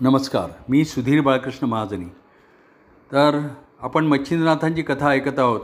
नमस्कार मी सुधीर बाळकृष्ण महाजनी. तर आपण मच्छिंद्रनाथांची कथा ऐकत आहोत.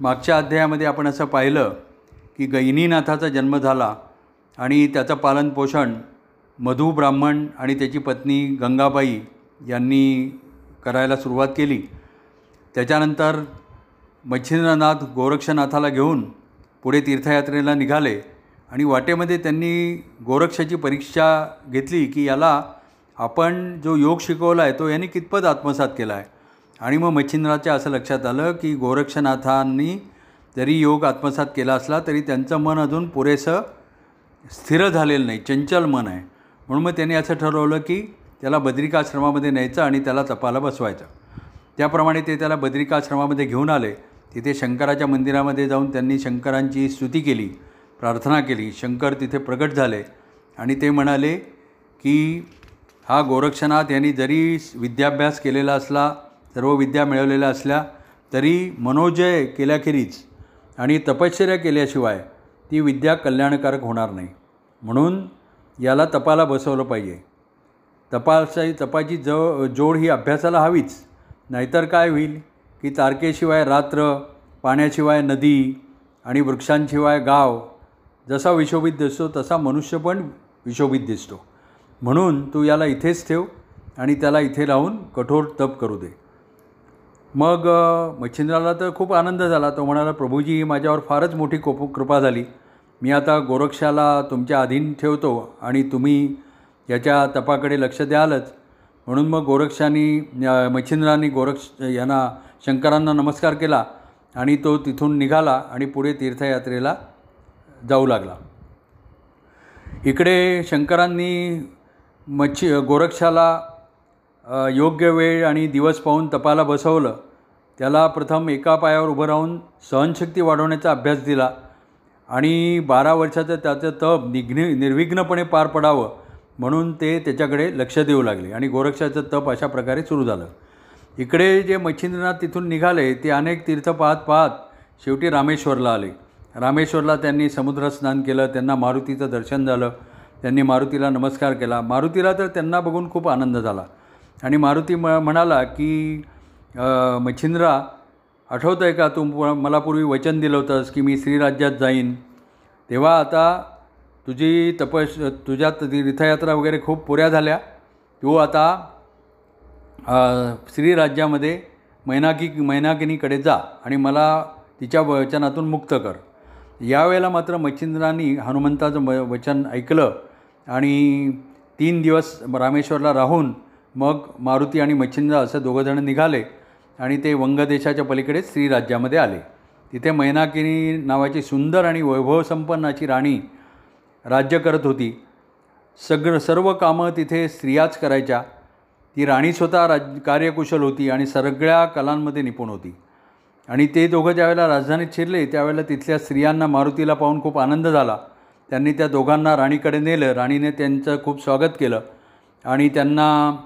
मागच्या अध्यायामध्ये आपण असं पाहिलं की गैनीनाथाचा जन्म झाला आणि त्याचं पालनपोषण मधु ब्राह्मण आणि त्याची पत्नी गंगाबाई यांनी करायला सुरुवात केली. त्याच्यानंतर मच्छिंद्रनाथ गोरक्षनाथाला घेऊन पुढे तीर्थयात्रेला निघाले आणि वाटेमध्ये त्यांनी गोरक्षाची परीक्षा घेतली की याला आपण जो योग शिकवला आहे तो यांनी कितपत आत्मसात केला आहे? आणि मग मच्छिंद्राच्या असं लक्षात आलं की गोरक्षनाथांनी जरी योग आत्मसात केला असला तरी त्यांचं मन अजून पुरेसं स्थिर झालेलं नाही चंचल मन आहे. म्हणून मग त्यांनी असं ठरवलं की त्याला बद्रिकाश्रमामध्ये न्यायचं आणि त्याला तपाला बसवायचं. त्याप्रमाणे ते त्याला बद्रिकाश्रमामध्ये घेऊन आले. तिथे शंकराच्या मंदिरामध्ये जाऊन त्यांनी शंकरांची स्तुती केली प्रार्थना केली. शंकर तिथे प्रगट झाले आणि ते म्हणाले की हा गोरक्षनाथ यांनी जरी विद्याभ्यास केलेला असला सर्व विद्या मिळवलेल्या असल्या तरी मनोजय केल्याखेरीज आणि तपश्चर्या केल्याशिवाय ती विद्या कल्याणकारक होणार नाही. म्हणून याला तपाला बसवलं पाहिजे. तपासाची तपाची जव जोड ही अभ्यासाला हवीच. नाहीतर काय होईल की तारकेशिवाय रात्र पाण्याशिवाय नदी आणि वृक्षांशिवाय गाव जसा विशोभित दिसतो तसा मनुष्य पण विशोभित दिसतो. म्हणून तू याला इथेच ठेव आणि त्याला इथे राहून कठोर तप करू दे. मग मच्छिंद्राला तर खूप आनंद झाला. तो म्हणाला प्रभूजी माझ्यावर फारच मोठी कोप कृपा झाली. मी आता गोरक्षाला तुमच्या अधीन ठेवतो आणि तुम्ही याच्या तपाकडे लक्ष द्यालच. म्हणून मग गोरक्षांनी मच्छिंद्रांनी गोरक्ष यांना शंकरांना नमस्कार केला आणि तो तिथून निघाला आणि पुढे तीर्थयात्रेला जाऊ लागला. इकडे शंकरांनी मच्छी गोरक्षाला योग्य वेळ आणि दिवस पाहून तपाला बसवलं. त्याला प्रथम एका पायावर उभं राहून सहनशक्ती वाढवण्याचा अभ्यास दिला आणि बारा वर्षाचं त्याचं तप निघ्न निर्विघ्नपणे पार पडावं म्हणून ते त्याच्याकडे लक्ष देऊ लागले आणि गोरक्षाचं तप अशा प्रकारे सुरू झालं. इकडे जे मच्छिंद्रनाथ तिथून निघाले ते अनेक तीर्थ पाहत पाहत शेवटी रामेश्वरला आले. रामेश्वरला त्यांनी समुद्रस्नान केलं त्यांना मारुतीचं दर्शन झालं. त्यांनी मारुतीला नमस्कार केला. मारुतीला तर त्यांना बघून खूप आनंद झाला. आणि मारुती म म्हणाला की मच्छिंद्रा आठवतं आहे का तू मला पूर्वी वचन दिलं होतंस की मी श्रीराज्यात जाईन. तेव्हा आता तुझी तपस तुझ्या तीर्थयात्रा वगैरे खूप पुऱ्या झाल्या. तू आता श्रीराज्यामध्ये मैनाकी मैनाकिनीकडे जा आणि मला तिच्या वचनातून मुक्त कर. यावेळेला मात्र मच्छिंद्रांनी हनुमंताचं म वचन ऐकलं. आणि तीन दिवस रामेश्वरला राहून मग मारुती आणि मच्छिंद्र असं दोघंजणं निघाले आणि ते वंगदेशाच्या पलीकडे श्रीराज्यामध्ये आले. तिथे मैनाकिनी नावाची सुंदर आणि वैभवसंपन्न अशी राणी राज्य करत होती. सगळं सर्व कामं तिथे स्त्रियाच करायच्या. ती राणी स्वतः राज कार्यकुशल होती आणि सगळ्या कलांमध्ये निपुण होती. आणि ते दोघं ज्यावेळेला राजधानीत शिरले त्यावेळेला तिथल्या स्त्रियांना मारुतीला पाहून खूप आनंद झाला. त्यांनी त्या दोघांना राणीकडे नेलं. राणीने त्यांचं खूप स्वागत केलं आणि त्यांना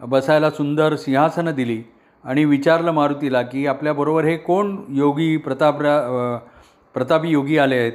बसायला सुंदर सिंहासनं दिली आणि विचारलं मारुतीला की आपल्याबरोबर हे कोण योगी प्रतापरा प्रतापी योगी आले आहेत?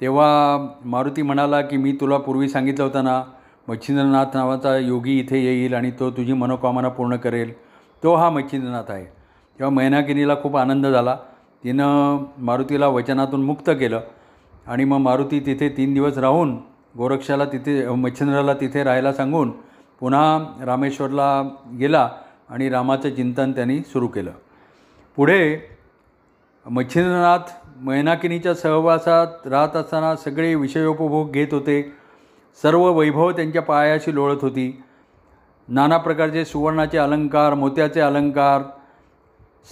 तेव्हा मारुती म्हणाला की मी तुला पूर्वी सांगितलं होतं ना मच्छिंद्रनाथ नावाचा योगी इथे येईल आणि तो तुझी मनोकामना पूर्ण करेल. तो हा मच्छिंद्रनाथ आहे. तेव्हा मैनागिनीला खूप आनंद झाला. तिनं मारुतीला वचनातून मुक्त केलं. आणि मग मारुती तिथे तीन दिवस राहून गोरक्षाला तिथे मच्छिंद्राला तिथे राहायला सांगून पुन्हा रामेश्वरला गेला आणि रामाचं चिंतन त्यांनी सुरू केलं. पुढे मच्छिंद्रनाथ मैनाकिनीच्या सहवासात राहत असताना सगळे विषयोपभोग घेत होते. सर्व वैभव त्यांच्या पायाशी लोळत होती. नाना प्रकारचे सुवर्णाचे अलंकार मोत्याचे अलंकार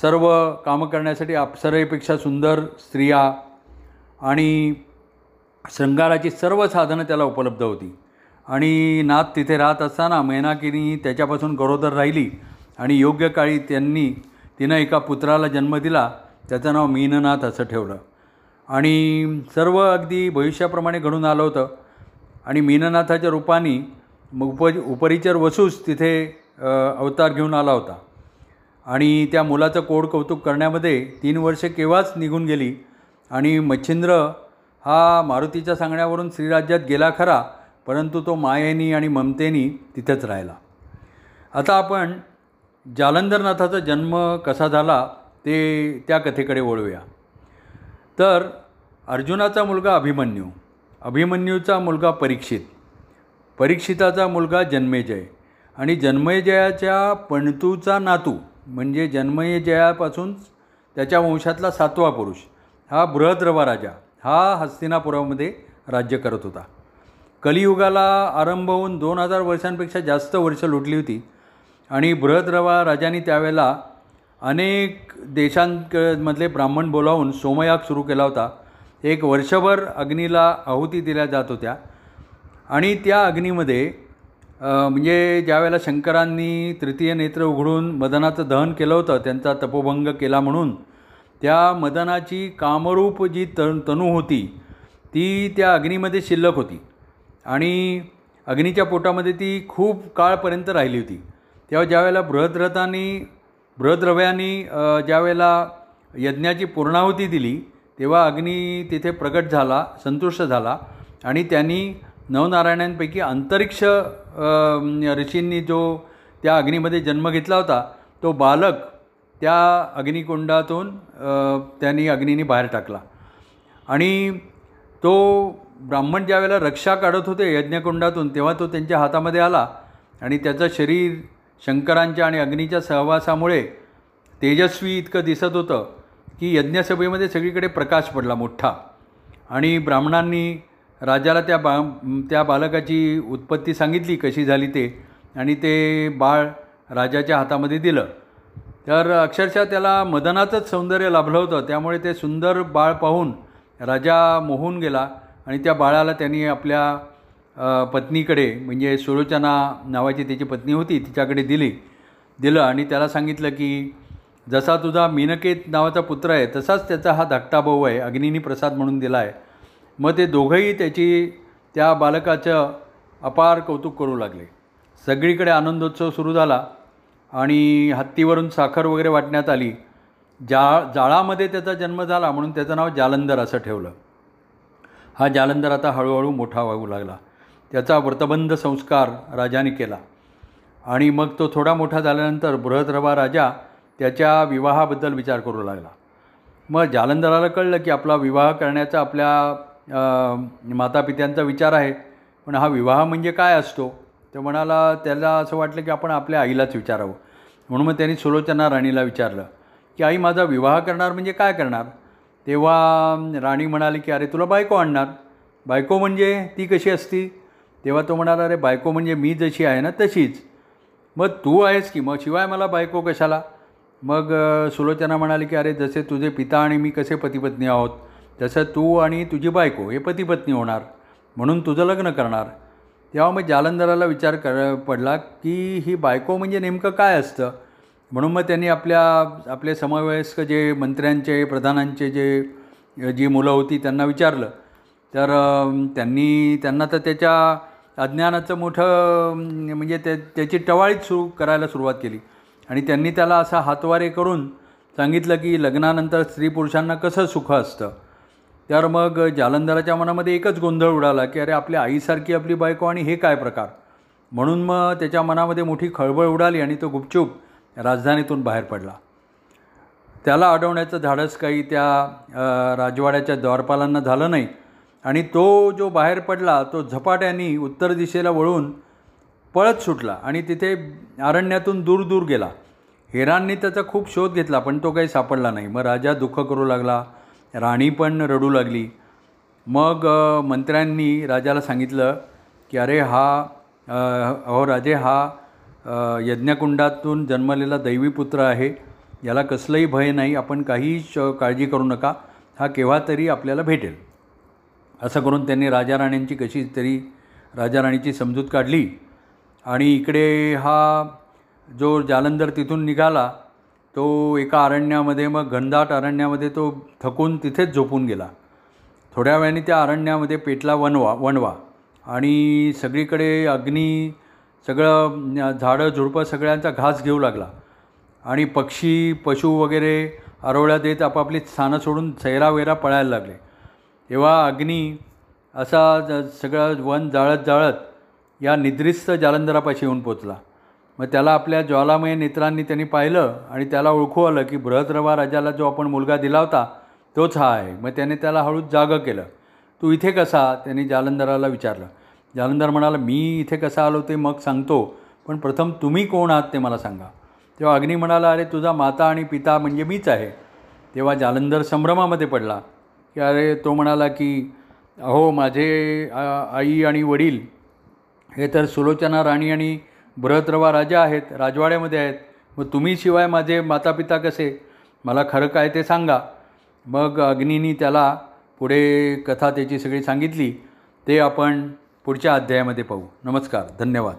सर्व कामं करण्यासाठी अप्सरेपेक्षा सुंदर स्त्रिया आणि शृंगाराची सर्व साधनं त्याला उपलब्ध होती. आणि नाथ तिथे राहत असताना मैनाकिनी त्याच्यापासून गरोदर राहिली आणि योग्य काळी त्यांनी तिनं एका पुत्राला जन्म दिला त्याचं नाव मीननाथ असं ठेवलं. आणि सर्व अगदी भविष्याप्रमाणे घडून आलं होतं. आणि मीननाथाच्या रूपाने उप उपरिचर वसूस तिथे अवतार घेऊन आला होता. आणि त्या मुलाचं कोड कौतुक करण्यामध्ये तीन वर्षे केव्हाच निघून गेली आणि मच्छिंद्र हा मारुतीच्या सांगण्यावरून श्रीराज्यात गेला खरा परंतु तो मायेनी आणि ममतेनी तिथेच राहिला. आता आपण जालंधरनाथाचा जन्म कसा झाला ते त्या कथेकडे वळूया. तर अर्जुनाचा मुलगा अभिमन्यू अभिमन्यूचा मुलगा परीक्षित परीक्षिताचा मुलगा जन्मेजय आणि जन्मेजयाच्या पणतूचा नातू म्हणजे जन्मेजयापासून त्याच्या वंशातला सातवा पुरुष हा बृहद्रवा राजा हा हस्तिनापुरामध्ये राज्य करत होता. कलियुगाला आरंभ होऊन दोन हजार वर्षांपेक्षा जास्त वर्ष लुटली होती आणि बृहद्रवा राजाने त्यावेळेला अनेक देशांमधले ब्राह्मण बोलावून सोमयाग सुरू केला होता. एक वर्षभर अग्नीला आहुती दिल्या जात होत्या आणि त्या अग्नीमध्ये म्हणजे ज्यावेळेला शंकरांनी तृतीय नेत्र उघडून मदनाचं दहन केलं होतं त्यांचा तपोभंग केला म्हणून त्या मदनाची कामरूप जी तन तनू होती ती त्या अग्नीमध्ये शिल्लक होती. आणि अग्नीच्या पोटामध्ये ती खूप काळपर्यंत राहिली होती. तेव्हा ज्यावेळेला बृहद्रथांनी बृहद्रव्यांनी ज्यावेळेला यज्ञाची पूर्णाहुती दिली तेव्हा अग्नी तिथे प्रकट झाला संतुष्ट झाला. आणि त्यांनी नवनारायणांपैकी अंतरिक्ष ऋषींनी जो त्या अग्नीमध्ये जन्म घेतला होता तो बालक त्या अग्निकुंडातून त्यांनी अग्नीने बाहेर टाकला. आणि तो ब्राह्मण ज्यावेळेला रक्षा काढत होते यज्ञकुंडातून तेव्हा तो त्यांच्या हातामध्ये आला आणि त्याचं शरीर शंकरांच्या आणि अग्नीच्या सहवासामुळे तेजस्वी इतकं दिसत होतं की यज्ञसभेमध्ये सगळीकडे प्रकाश पडला मोठा. आणि ब्राह्मणांनी राजाला त्या बा त्या बालकाची उत्पत्ती सांगितली कशी झाली ते आणि ते बाळ राजाच्या हातामध्ये दिलं. तर अक्षरशः त्याला मदनाचंच सौंदर्य लाभलं होतं. त्यामुळे ते सुंदर बाळ पाहून राजा मोहून गेला आणि त्या बाळाला त्यांनी आपल्या पत्नीकडे म्हणजे सुलोचना नावाची त्याची पत्नी होती तिच्याकडे दिली. दिलं आणि त्याला सांगितलं की जसा तुझा मीनकेत नावाचा पुत्र आहे तसाच त्याचा हा धाकटा भाऊ आहे अग्निनी प्रसाद म्हणून दिला आहे मग ते दोघंही त्याची त्या बालकाचं अपार कौतुक करू लागले. सगळीकडे आनंदोत्सव सुरू झाला. आणि हत्तीवरून साखर वगैरे वाटण्यात आली जा जाळामध्ये त्याचा जन्म झाला म्हणून त्याचं नाव जालंधर असं ठेवलं. हा जालंधर आता हळूहळू मोठा व्हावू लागला. त्याचा व्रतबंध संस्कार राजाने केला. आणि मग तो थोडा मोठा झाल्यानंतर बृहद्रवा राजा त्याच्या विवाहाबद्दल विचार करू लागला. मग जालंधराला कळलं की आपला विवाह करण्याचा आपल्या मातापित्यांचा विचार आहे. पण हा विवाह म्हणजे काय असतो? तर म्हणाला त्याला असं वाटलं की आपण आपल्या आईलाच विचारावं. म्हणून मग त्यांनी सुलोचना राणीला विचारलं की आई माझा विवाह करणार म्हणजे काय करणार? तेव्हा राणी म्हणाली की अरे तुला बायको आणणार. बायको म्हणजे? ती कशी असती? तेव्हा तो म्हणाला अरे बायको म्हणजे मी जशी आहे ना तशीच. मग तू आहेस की? मग शिवाय मला बायको कशाला? मग सुलोचना म्हणाली की अरे जसे तुझे पिता आणि मी कसे पतीपत्नी आहोत तसं तू आणि तुझी बायको हे पतीपत्नी होणार म्हणून तुझं लग्न करणार. तेव्हा मग जालंधराला विचार कर पडला की ही बायको म्हणजे नेमकं काय असतं? म्हणून मग त्यांनी आपल्या आपले समवयस्क जे मंत्र्यांचे प्रधानांचे जे जी मुलं होती त्यांना विचारलं. तर त्यांनी त्यांना तर त्याच्या अज्ञानाचं मोठं म्हणजे ते त्याची टवाळीच सुरू करायला सुरुवात केली. आणि त्यांनी त्याला असा हातवारे करून सांगितलं की लग्नानंतर स्त्री पुरुषांना कसं सुख असतं? तर मग जालंधराच्या मनामध्ये एकच गोंधळ उडाला की अरे आपल्या आईसारखी आपली बायको आणि हे काय प्रकार? म्हणून मग त्याच्या मनामध्ये मोठी खळबळ उडाली आणि तो गुपचूप राजधानीतून बाहेर पडला. त्याला अडवण्याचं धाडस काही त्या राजवाड्याच्या द्वारपालांना झालं नाही आणि तो जो बाहेर पडला तो झपाट्याने उत्तर दिशेला वळून पळत सुटला आणि तिथे अरण्यातून दूर दूर गेला. हेरांनी त्याचा खूप शोध घेतला पण तो काही सापडला नाही. मग राजा दुःख करू लागला. राणी पण रडू लागली. मग मंत्र्यांनी राजाला सांगितलं की अरे हा अहो राजे हा यज्ञकुंडातून जन्मलेला दैवीपुत्र आहे. याला कसलंही भय नाही. आपण काहीच काळजी करू नका. हा केव्हा तरी आपल्याला भेटेल. असं करून त्यांनी राजा कशी तरी राजा राणीची समजूत काढली. आणि इकडे हा जो जालंधर तिथून निघाला तो एका अरण्यामध्ये मग घनदाट अरण्यामध्ये तो थकून तिथेच झोपून गेला. थोड्या वेळाने त्या अरण्यामध्ये पेटला वनवा वणवा. आणि सगळीकडे अग्नी सगळं झाडं झुडपं सगळ्यांचा घास घेऊ लागला. आणि पक्षी पशु वगैरे आरोळ्या देत आपापली स्थानं सोडून सैरावेरा पळायला लागले. तेव्हा अग्नी असा सगळं वन जाळत जाळत या निद्रिस्त जालंधरापाशी येऊन पोचला. मग त्याला आपल्या ज्वालामय नेत्रांनी त्यांनी पाहिलं आणि त्याला ओळखू आलं की बृहद्रवा राजाला जो आपण मुलगा दिला होता तोच हा आहे. मग त्याने त्याला हळूच जागं केलं. तू इथे कसा? त्यांनी जालंधराला विचारलं. जालंधर म्हणाला मी इथे कसा आलो ते मग सांगतो पण प्रथम तुम्ही कोण आहात ते मला सांगा. तेव्हा अग्नी म्हणाला अरे तुझा माता आणि पिता म्हणजे मीच आहे. तेव्हा जालंधर संभ्रमामध्ये पडला. की अरे तो म्हणाला की अहो माझे आई आणि वडील हे तर सुलोचना राणी आणि बृहद्रवा राजा आहेत राजवाड्यामध्ये आहेत. मग तुम्ही शिवाय माझे मातापिता कसे? मला खरं काय ते सांगा. मग अग्नीनी त्याला पुढे कथा त्याची सगळी सांगितली. ते आपण पुढच्या अध्यायामध्ये पाहू. नमस्कार. धन्यवाद.